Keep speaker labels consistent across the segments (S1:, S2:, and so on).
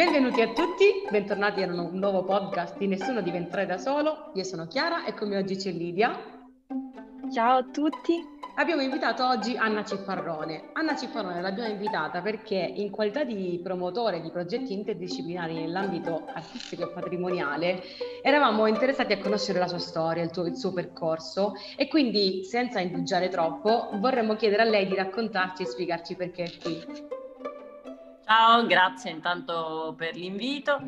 S1: Benvenuti a tutti, bentornati a un nuovo podcast di Nessuno diventerà da solo. Io sono Chiara e con me oggi c'è Lidia.
S2: Ciao a tutti.
S1: Abbiamo invitato oggi Anna Ciffarrone. Anna Ciffarrone l'abbiamo invitata perché in qualità di promotore di progetti interdisciplinari nell'ambito artistico e patrimoniale eravamo interessati a conoscere la sua storia, il, tuo, il suo percorso e quindi senza indugiare troppo vorremmo chiedere a lei di raccontarci e spiegarci perché è qui.
S3: Ciao, grazie intanto per l'invito.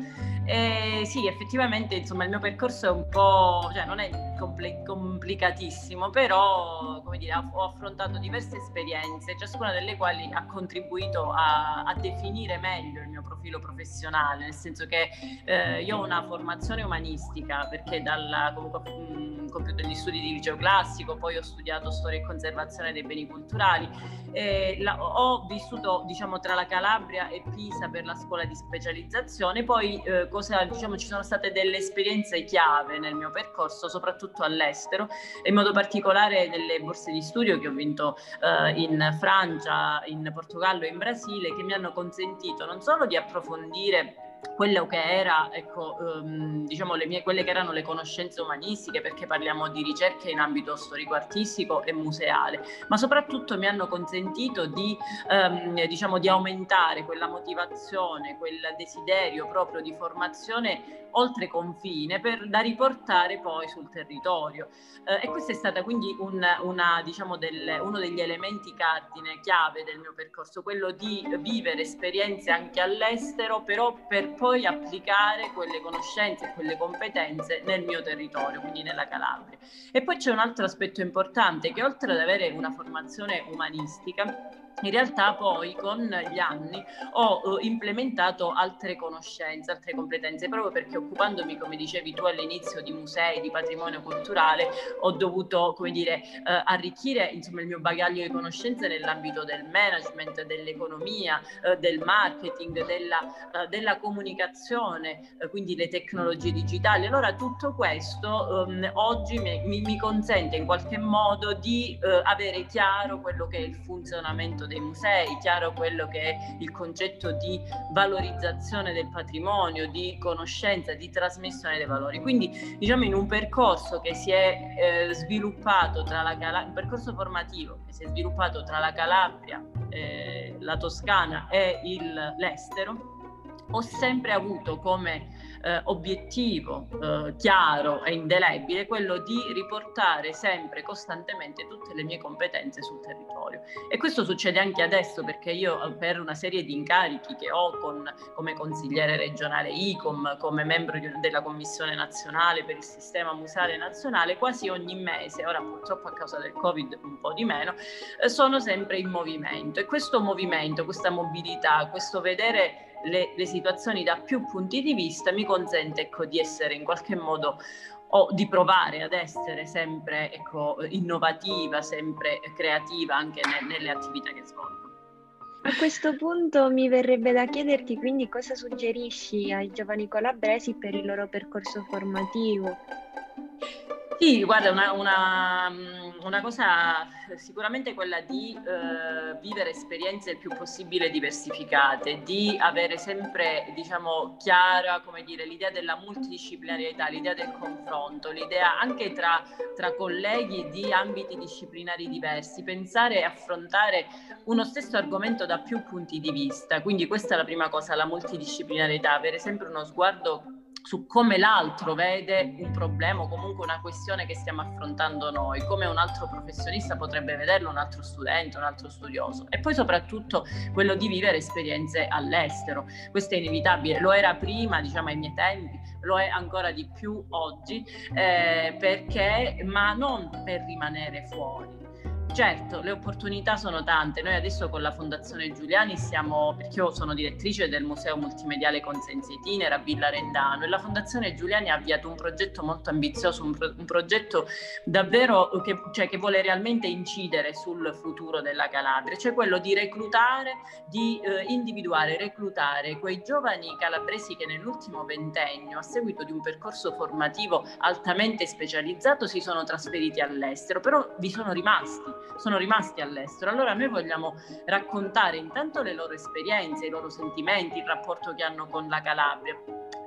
S3: Eh, sì, effettivamente insomma il mio percorso è un po', cioè non è compl- complicatissimo, però come dire, ho affrontato diverse esperienze, ciascuna delle quali ha contribuito a, a definire meglio il mio profilo professionale, nel senso che eh, io ho una formazione umanistica perché dalla, comunque mh, compiuto gli studi di liceo classico, poi ho studiato storia e conservazione dei beni culturali, la, ho vissuto diciamo tra la Calabria e Pisa per la scuola di specializzazione, poi eh, cosa, diciamo, ci sono state delle esperienze chiave nel mio percorso, soprattutto all'estero, e in modo particolare delle borse di studio che ho vinto eh, in Francia, in Portogallo e in Brasile, che mi hanno consentito non solo di approfondire quello che era, ecco, um, diciamo, le mie, quelle che erano le conoscenze umanistiche, perché parliamo di ricerche in ambito storico-artistico e museale, ma soprattutto mi hanno consentito di, um, diciamo, di aumentare quella motivazione, quel desiderio proprio di formazione oltre confine per, da riportare poi sul territorio. Eh, e questo è stato quindi un, una, diciamo del, uno degli elementi cardine, chiave del mio percorso, quello di vivere esperienze anche all'estero, però per poi applicare quelle conoscenze e quelle competenze nel mio territorio, quindi nella Calabria. E poi c'è un altro aspetto importante che oltre ad avere una formazione umanistica, in realtà poi con gli anni ho eh, implementato altre conoscenze, altre competenze, proprio perché occupandomi, come dicevi tu all'inizio, di musei, di patrimonio culturale, ho dovuto, come dire, eh, arricchire insomma, il mio bagaglio di conoscenze nell'ambito del management, dell'economia, eh, del marketing, della, eh, della comunicazione, eh, quindi le tecnologie digitali. Allora tutto questo ehm, oggi mi, mi, consente in qualche modo di eh, avere chiaro quello che è il funzionamento funzionamento dei musei, chiaro quello che è il concetto di valorizzazione del patrimonio, di conoscenza, di trasmissione dei valori. Quindi diciamo in un percorso che si è eh, sviluppato tra la Calabria, un percorso formativo che si è sviluppato tra la Calabria, eh, la Toscana e il, l'estero, ho sempre avuto come eh, obiettivo eh, chiaro e indelebile quello di riportare sempre costantemente tutte le mie competenze sul territorio. E questo succede anche adesso perché io eh, per una serie di incarichi che ho con, come consigliere regionale ICOM, come membro della commissione nazionale per il sistema museale nazionale, quasi ogni mese, ora purtroppo a causa del Covid un po' di meno, eh, sono sempre in movimento. E questo movimento, questa mobilità, questo vedere le, le situazioni da più punti di vista mi consente ecco, di essere in qualche modo o di provare ad essere sempre ecco, innovativa, sempre creativa anche ne, nelle attività che svolgo.
S2: A questo punto mi verrebbe da chiederti quindi cosa suggerisci ai giovani calabresi per il loro percorso formativo.
S3: Sì, guarda, una, una, mm, una, cosa sicuramente quella di eh, vivere esperienze il più possibile diversificate, di avere sempre, diciamo, chiara, come dire, l'idea della multidisciplinarietà, l'idea del confronto, l'idea anche tra, tra colleghi di ambiti disciplinari diversi, pensare e affrontare uno stesso argomento da più punti di vista. Quindi questa è la prima cosa, la multidisciplinarietà, avere sempre uno sguardo su come l'altro vede un problema o comunque una questione che stiamo affrontando noi, come un altro professionista potrebbe vederlo, un altro studente, un altro studioso. E poi soprattutto quello di vivere esperienze all'estero. Questo è inevitabile, lo era prima, diciamo ai miei tempi, lo è ancora di più oggi, eh, perché, ma non per rimanere fuori Certo, le opportunità sono tante. Noi adesso con la Fondazione Giuliani stiamo, perché io sono direttrice del Museo Multimediale Consenza Itinera a Villa Rendano e la Fondazione Giuliani ha avviato un progetto molto ambizioso, un, pro, un progetto davvero che, cioè, che, vuole realmente incidere sul futuro della Calabria, cioè quello di reclutare, di eh, individuare, reclutare quei giovani calabresi che nell'ultimo ventennio, a seguito di un percorso formativo altamente specializzato, si sono trasferiti all'estero, però vi sono rimasti sono rimasti all'estero. Allora noi vogliamo raccontare intanto le loro esperienze, i loro sentimenti, il rapporto che hanno con la Calabria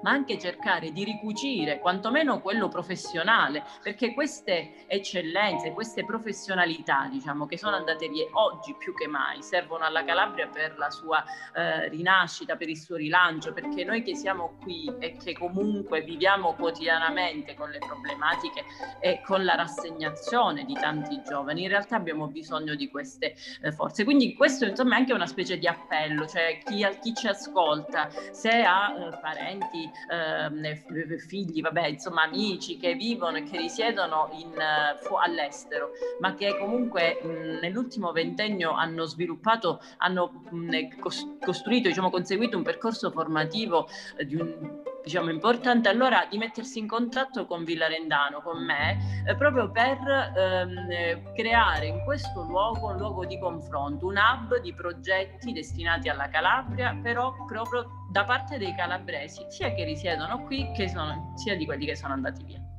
S3: ma anche cercare di ricucire quantomeno quello professionale, perché queste eccellenze, queste professionalità, diciamo, che sono andate via oggi più che mai, servono alla Calabria per la sua eh, rinascita, per il suo rilancio, perché noi che siamo qui e che comunque viviamo quotidianamente con le problematiche e con la rassegnazione di tanti giovani, in realtà abbiamo bisogno di queste eh, forze. Quindi questo insomma è anche una specie di appello, cioè chi, chi ci ascolta, se ha eh, parenti eh, figli, vabbè, insomma amici che vivono e che risiedono in, uh, all'estero, ma che comunque mh, nell'ultimo ventennio hanno sviluppato, hanno mh, costruito, diciamo, conseguito un percorso formativo eh, di un diciamo, importante allora di mettersi in contatto con Villarendano, con me, eh, proprio per ehm, creare in questo luogo un luogo di confronto, un hub di progetti destinati alla Calabria, però proprio da parte dei calabresi, sia che risiedono qui che sono, sia di quelli che sono andati via.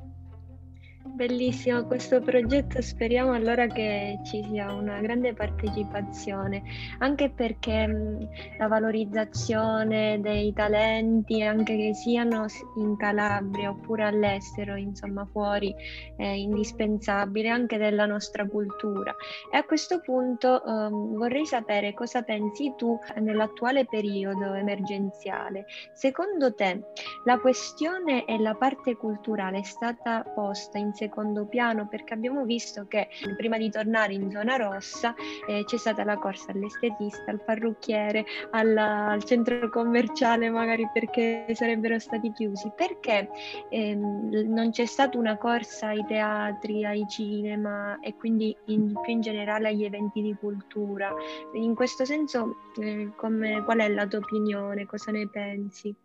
S2: Bellissimo questo progetto, speriamo allora che ci sia una grande partecipazione, anche perché la valorizzazione dei talenti, anche che siano in Calabria oppure all'estero, insomma fuori, è indispensabile anche della nostra cultura. E a questo punto um, vorrei sapere cosa pensi tu nell'attuale periodo emergenziale. Secondo te la questione e la parte culturale è stata posta in secondo piano perché abbiamo visto che prima di tornare in zona rossa eh, c'è stata la corsa all'estetista, al parrucchiere, alla, al centro commerciale magari perché sarebbero stati chiusi. Perché ehm, non c'è stata una corsa ai teatri, ai cinema e quindi in, più in generale agli eventi di cultura? In questo senso eh, come, qual è la tua opinione? Cosa ne pensi?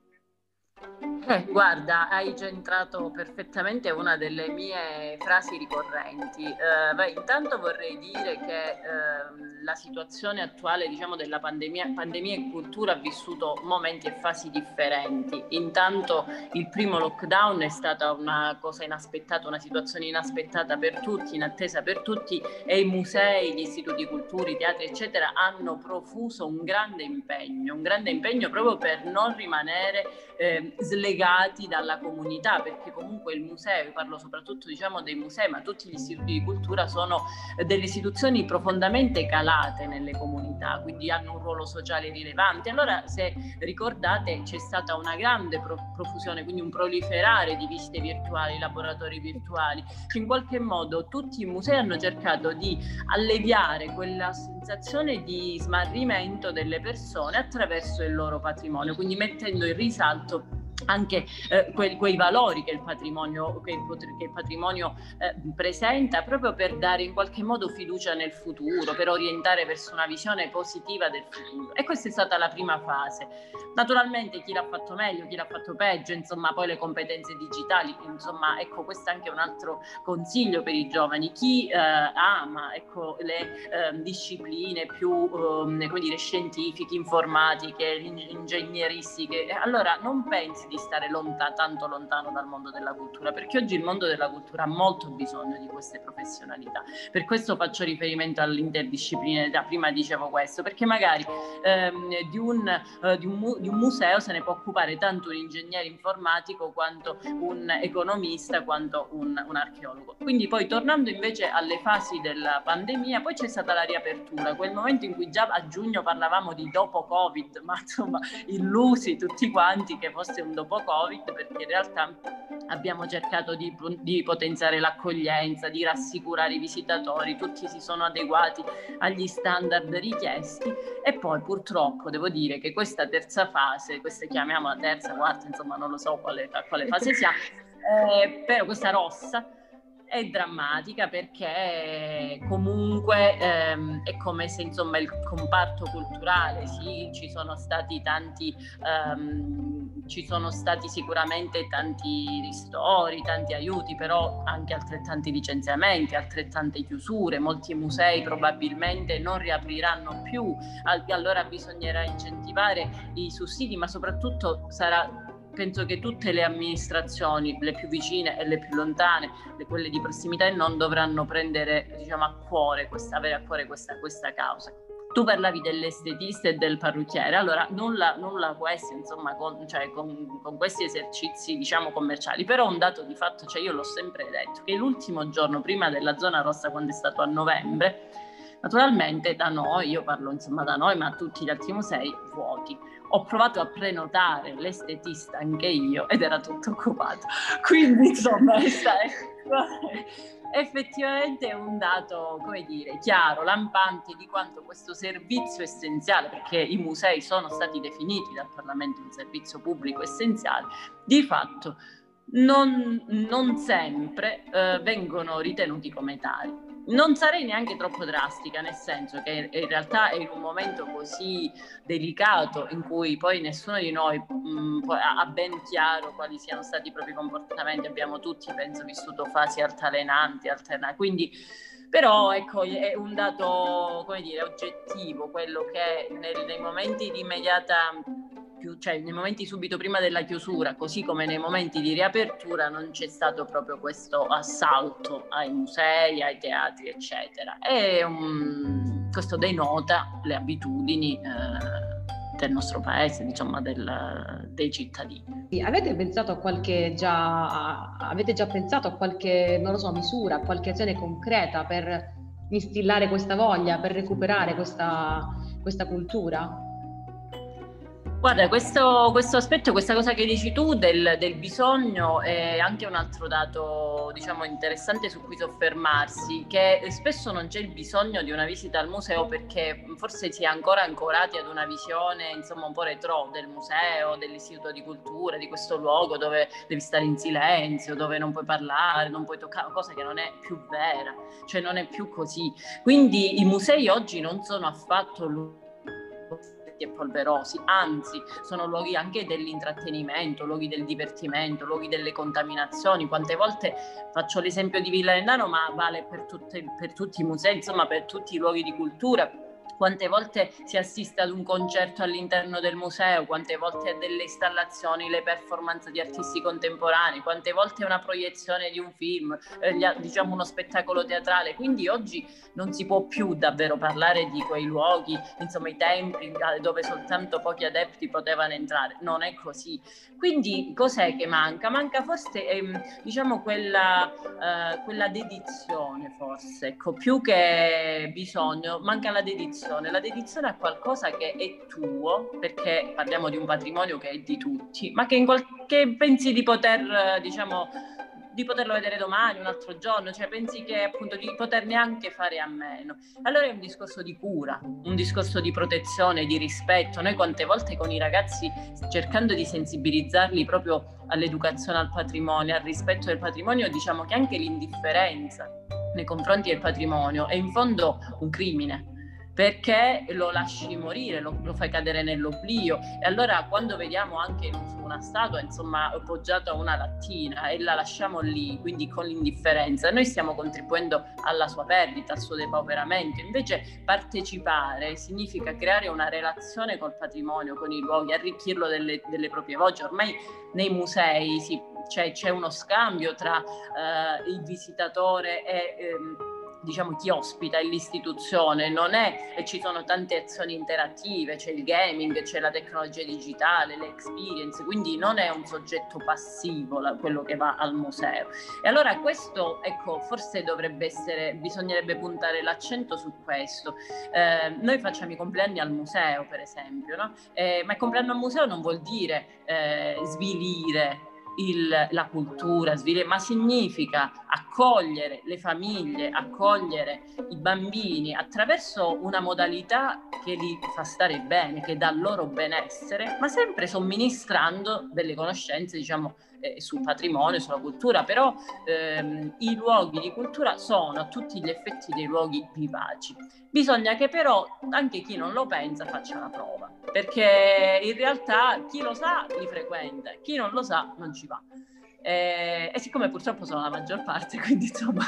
S3: Eh, guarda, hai centrato perfettamente una delle mie frasi ricorrenti. Eh, beh, intanto vorrei dire che eh, la situazione attuale diciamo, della pandemia, pandemia e cultura ha vissuto momenti e fasi differenti. Intanto il primo lockdown è stata una cosa inaspettata, una situazione inaspettata per tutti, inattesa per tutti e i musei, gli istituti di cultura, i teatri eccetera hanno profuso un grande impegno, un grande impegno proprio per non rimanere slegati dalla comunità, perché comunque il museo, io parlo soprattutto diciamo dei musei, ma tutti gli istituti di cultura sono delle istituzioni profondamente calate nelle comunità, quindi hanno un ruolo sociale rilevante. Allora, se ricordate, c'è stata una grande pro- profusione, quindi un proliferare di visite virtuali, laboratori virtuali, che in qualche modo tutti i musei hanno cercato di alleviare quella sensazione di smarrimento delle persone attraverso il loro patrimonio, quindi mettendo in risalto anche eh, quei, quei, valori che il patrimonio, che il, patrimonio eh, presenta proprio per dare in qualche modo fiducia nel futuro, per orientare verso una visione positiva del futuro. E questa è stata la prima fase. Naturalmente chi l'ha fatto meglio, chi l'ha fatto peggio, insomma poi le competenze digitali, insomma ecco questo è anche un altro consiglio per i giovani. Chi eh, ama ecco, le ehm, discipline più ehm, come dire, scientifiche, informatiche, ingegneristiche, allora non pensi di stare lontano, tanto lontano dal mondo della cultura, perché oggi il mondo della cultura ha molto bisogno di queste professionalità. Per questo faccio riferimento all'interdisciplinarietà, prima dicevo questo, perché magari ehm, di, un, eh, di, un, di, un, museo se ne può occupare tanto un ingegnere informatico quanto un economista, quanto un, un archeologo. Quindi poi tornando invece alle fasi della pandemia, poi c'è stata la riapertura, quel momento in cui già a giugno parlavamo di dopo Covid, ma insomma illusi tutti quanti che fosse un dopo Covid perché in realtà abbiamo cercato di, di, potenziare l'accoglienza, di rassicurare i visitatori, tutti si sono adeguati agli standard richiesti. E poi purtroppo devo dire che questa terza fase, questa chiamiamola terza, quarta, insomma non lo so quale, quale fase sia, eh, però questa rossa, è drammatica perché comunque ehm, è come se insomma il comparto culturale, sì, ci sono stati tanti, ehm, ci sono stati sicuramente tanti ristori, tanti aiuti, però anche altrettanti licenziamenti, altrettante chiusure, molti musei probabilmente non riapriranno più, allora bisognerà incentivare i sussidi, ma soprattutto sarà penso che tutte le amministrazioni, le più vicine e le più lontane, le, quelle di prossimità, non dovranno prendere diciamo, a cuore questa, avere a cuore questa, questa causa. Tu parlavi dell'estetista e del parrucchiere, allora nulla, nulla questo, insomma, con, cioè, con, con, questi esercizi, diciamo, commerciali, però un dato di fatto, cioè io l'ho sempre detto, che l'ultimo giorno prima della zona rossa, quando è stato a novembre, naturalmente da noi, io parlo insomma da noi, ma tutti gli altri musei, vuoti ho provato a prenotare l'estetista anche io ed era tutto occupato. Quindi insomma è effettivamente un dato, come dire, chiaro, lampante di quanto questo servizio essenziale, perché i musei sono stati definiti dal Parlamento un servizio pubblico essenziale, di fatto non, non sempre eh, vengono ritenuti come tali non sarei neanche troppo drastica, nel senso che in realtà è in un momento così delicato in cui poi nessuno di noi mh, ha ben chiaro quali siano stati i propri comportamenti, abbiamo tutti, penso, vissuto fasi altalenanti, alternate, quindi però ecco è un dato, come dire, oggettivo, quello che nei momenti di immediata più, cioè nei momenti subito prima della chiusura, così come nei momenti di riapertura, non c'è stato proprio questo assalto ai musei, ai teatri, eccetera. E um, questo denota le abitudini eh, del nostro paese, diciamo, del, dei cittadini.
S1: Avete pensato a qualche già, avete già pensato a qualche, non lo so, misura, a qualche azione concreta per instillare questa voglia, per recuperare questa, questa cultura?
S3: Guarda, questo, questo, aspetto, questa cosa che dici tu del, del, bisogno è anche un altro dato, diciamo, interessante su cui soffermarsi, che spesso non c'è il bisogno di una visita al museo perché forse si è ancora ancorati ad una visione, insomma, un po' retro del museo, dell'istituto di cultura, di questo luogo dove devi stare in silenzio, dove non puoi parlare, non puoi toccare, cosa che non è più vera, cioè non è più così. Quindi i musei oggi non sono affatto e polverosi, anzi sono luoghi anche dell'intrattenimento, luoghi del divertimento, luoghi delle contaminazioni. Quante volte faccio l'esempio di Villa Endano, ma vale per, tutte, per tutti i musei, insomma per tutti i luoghi di cultura quante volte si assiste ad un concerto all'interno del museo, quante volte a delle installazioni, le performance di artisti contemporanei, quante volte una proiezione di un film, eh, diciamo uno spettacolo teatrale. Quindi oggi non si può più davvero parlare di quei luoghi, insomma i templi eh, dove soltanto pochi adepti potevano entrare. Non è così. Quindi cos'è che manca? Manca forse ehm, diciamo quella, eh, quella dedizione, forse, ecco, più che bisogno, manca la dedizione dedizione. La dedizione a qualcosa che è tuo, perché parliamo di un patrimonio che è di tutti, ma che, qual- che pensi di poter, diciamo, di poterlo vedere domani, un altro giorno, cioè pensi che appunto di poterne anche fare a meno. Allora è un discorso di cura, un discorso di protezione, di rispetto. Noi quante volte con i ragazzi cercando di sensibilizzarli proprio all'educazione al patrimonio, al rispetto del patrimonio, diciamo che anche l'indifferenza nei confronti del patrimonio è in fondo un crimine perché lo lasci morire, lo, lo, fai cadere nell'oblio. E allora quando vediamo anche una statua, insomma, appoggiata a una lattina e la lasciamo lì, quindi con l'indifferenza, noi stiamo contribuendo alla sua perdita, al suo depauperamento. Invece partecipare significa creare una relazione col patrimonio, con i luoghi, arricchirlo delle, delle proprie voci. Ormai nei musei si, cioè, c'è uno scambio tra eh, il visitatore e... Ehm, diciamo chi ospita l'istituzione non è e ci sono tante azioni interattive c'è il gaming c'è la tecnologia digitale le experience quindi non è un soggetto passivo la, quello che va al museo e allora questo ecco forse dovrebbe essere bisognerebbe puntare l'accento su questo eh, noi facciamo i compleanni al museo per esempio no? eh, ma il compleanno al museo non vuol dire eh, svilire il, la cultura, ma significa accogliere le famiglie, accogliere i bambini attraverso una modalità che li fa stare bene, che dà loro benessere, ma sempre somministrando delle conoscenze, diciamo, sul patrimonio, sulla cultura, però ehm, i luoghi di cultura sono a tutti gli effetti dei luoghi vivaci. Bisogna che però anche chi non lo pensa faccia la prova, perché in realtà chi lo sa li frequenta, chi non lo sa non ci va. Eh, e siccome purtroppo sono la maggior parte, quindi insomma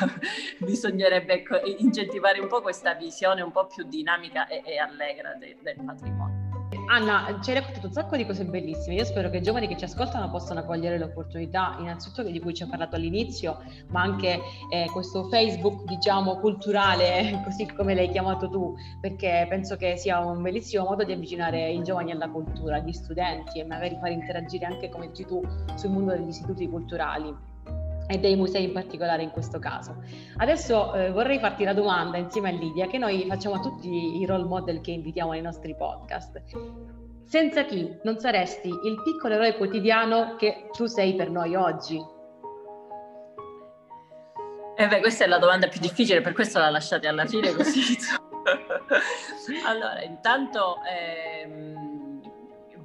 S3: bisognerebbe ecco, incentivare un po' questa visione un po' più dinamica e, e allegra de, del patrimonio.
S1: Anna, ci hai raccontato un sacco di cose bellissime. Io spero che i giovani che ci ascoltano possano cogliere l'opportunità, innanzitutto di cui ci hai parlato all'inizio, ma anche eh, questo Facebook, diciamo, culturale, così come l'hai chiamato tu, perché penso che sia un bellissimo modo di avvicinare i giovani alla cultura, gli studenti e magari far interagire anche, come dici tu, sul mondo degli istituti culturali e dei musei in particolare in questo caso. Adesso eh, vorrei farti la domanda insieme a Lidia che noi facciamo a tutti i role model che invitiamo nei nostri podcast. Senza chi non saresti il piccolo eroe quotidiano che tu sei per noi oggi?
S3: Eh beh, questa è la domanda più difficile, per questo la lasciate alla fine così. allora, intanto... Ehm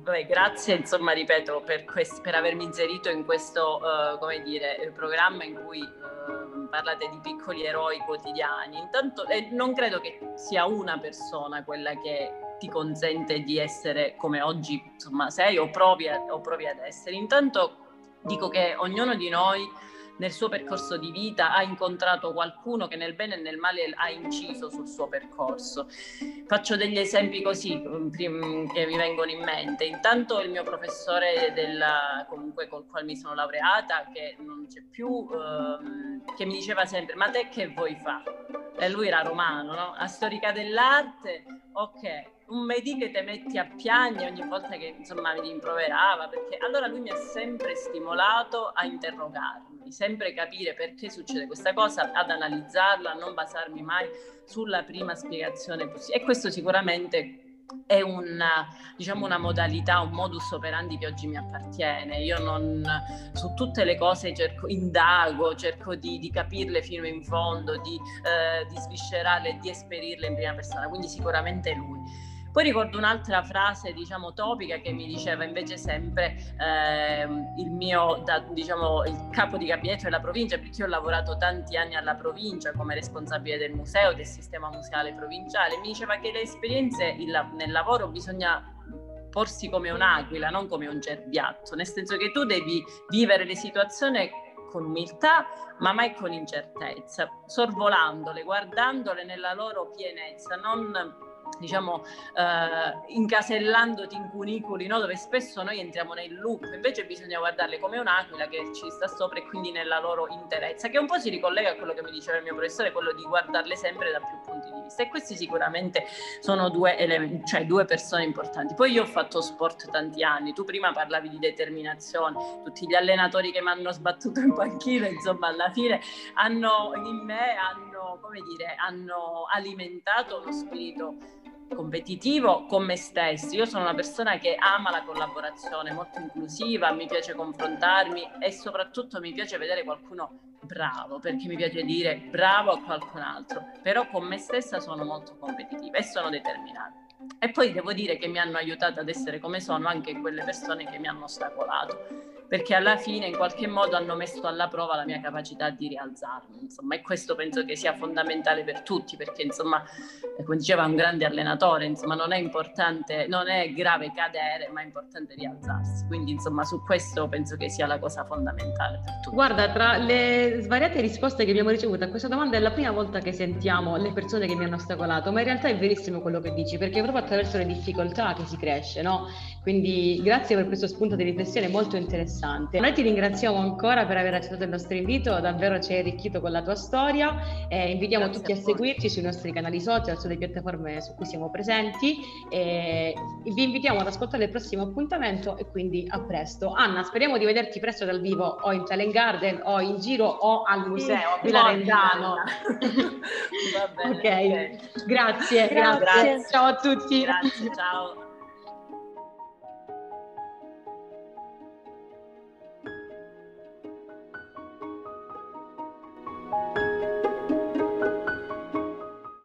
S3: Vabbè, grazie, insomma, ripeto, per, quest- per, avermi inserito in questo, uh, dire, programma in cui uh, parlate di piccoli eroi quotidiani. Intanto, eh, non credo che sia una persona quella che ti consente di essere come oggi, insomma, sei o provi, a, o provi ad essere. Intanto dico che ognuno di noi nel suo percorso di vita ha incontrato qualcuno che nel bene e nel male ha inciso sul suo percorso. Faccio degli esempi così mm, che mi vengono in mente. Intanto il mio professore della, comunque col quale mi sono laureata, che non c'è più, ehm, che mi diceva sempre, ma te che vuoi fare? E lui era romano, no? A storica dell'arte, ok, un medì che ti metti a piangere ogni volta che insomma mi rimproverava, perché allora lui mi ha sempre stimolato a interrogarmi, sempre capire perché succede questa cosa, ad analizzarla, a non basarmi mai sulla prima spiegazione possibile. E questo sicuramente è una, diciamo, una modalità, un modus operandi che oggi mi appartiene. Io non, su tutte le cose cerco, indago, cerco di, di capirle fino in fondo, di, eh, di sviscerarle, di esperirle in prima persona, quindi sicuramente lui. Poi ricordo un'altra frase, diciamo, topica che mi diceva invece sempre eh, il mio, da, diciamo, il capo di gabinetto della provincia, perché io ho lavorato tanti anni alla provincia come responsabile del museo, del sistema museale provinciale, mi diceva che le esperienze il, nel lavoro bisogna porsi come un'aquila, non come un cerbiatto, nel senso che tu devi vivere le situazioni con umiltà, ma mai con incertezza, sorvolandole, guardandole nella loro pienezza, non diciamo eh, incasellandoti in cunicoli no? dove spesso noi entriamo nel loop invece bisogna guardarle come un'aquila che ci sta sopra e quindi nella loro interezza che un po' si ricollega a quello che mi diceva il mio professore quello di guardarle sempre da più punti di vista e questi sicuramente sono due elementi cioè due persone importanti poi io ho fatto sport tanti anni tu prima parlavi di determinazione tutti gli allenatori che mi hanno sbattuto in panchina insomma alla fine hanno in me hanno come dire hanno alimentato lo spirito competitivo con me stessi. Io sono una persona che ama la collaborazione, molto inclusiva, mi piace confrontarmi e soprattutto mi piace vedere qualcuno bravo, perché mi piace dire bravo a qualcun altro, però con me stessa sono molto competitiva e sono determinata. E poi devo dire che mi hanno aiutato ad essere come sono anche quelle persone che mi hanno ostacolato perché alla fine in qualche modo hanno messo alla prova la mia capacità di rialzarmi, insomma, e questo penso che sia fondamentale per tutti, perché insomma, eh, come diceva un grande allenatore, insomma, non è importante, non è grave cadere, ma è importante rialzarsi. Quindi, insomma, su questo penso che sia la cosa fondamentale per tutti.
S1: Guarda, tra le svariate risposte che abbiamo ricevuto a questa domanda è la prima volta che sentiamo le persone che mi hanno ostacolato, ma in realtà è verissimo quello che dici, perché è proprio attraverso le difficoltà che si cresce, no? Quindi grazie per questo spunto di riflessione molto interessante. Noi ti ringraziamo ancora per aver accettato il nostro invito, davvero ci hai arricchito con la tua storia. Eh, invitiamo grazie tutti a, a seguirci sui nostri canali social, sulle piattaforme su cui siamo presenti. Eh, vi invitiamo ad ascoltare il prossimo appuntamento e quindi a presto. Anna, speriamo di vederti presto dal vivo o in Talent Garden o in giro o al museo sì, di Larendano.
S3: Va bene.
S1: ok, Grazie, grazie, grazie. Ciao a tutti.
S3: Grazie, ciao.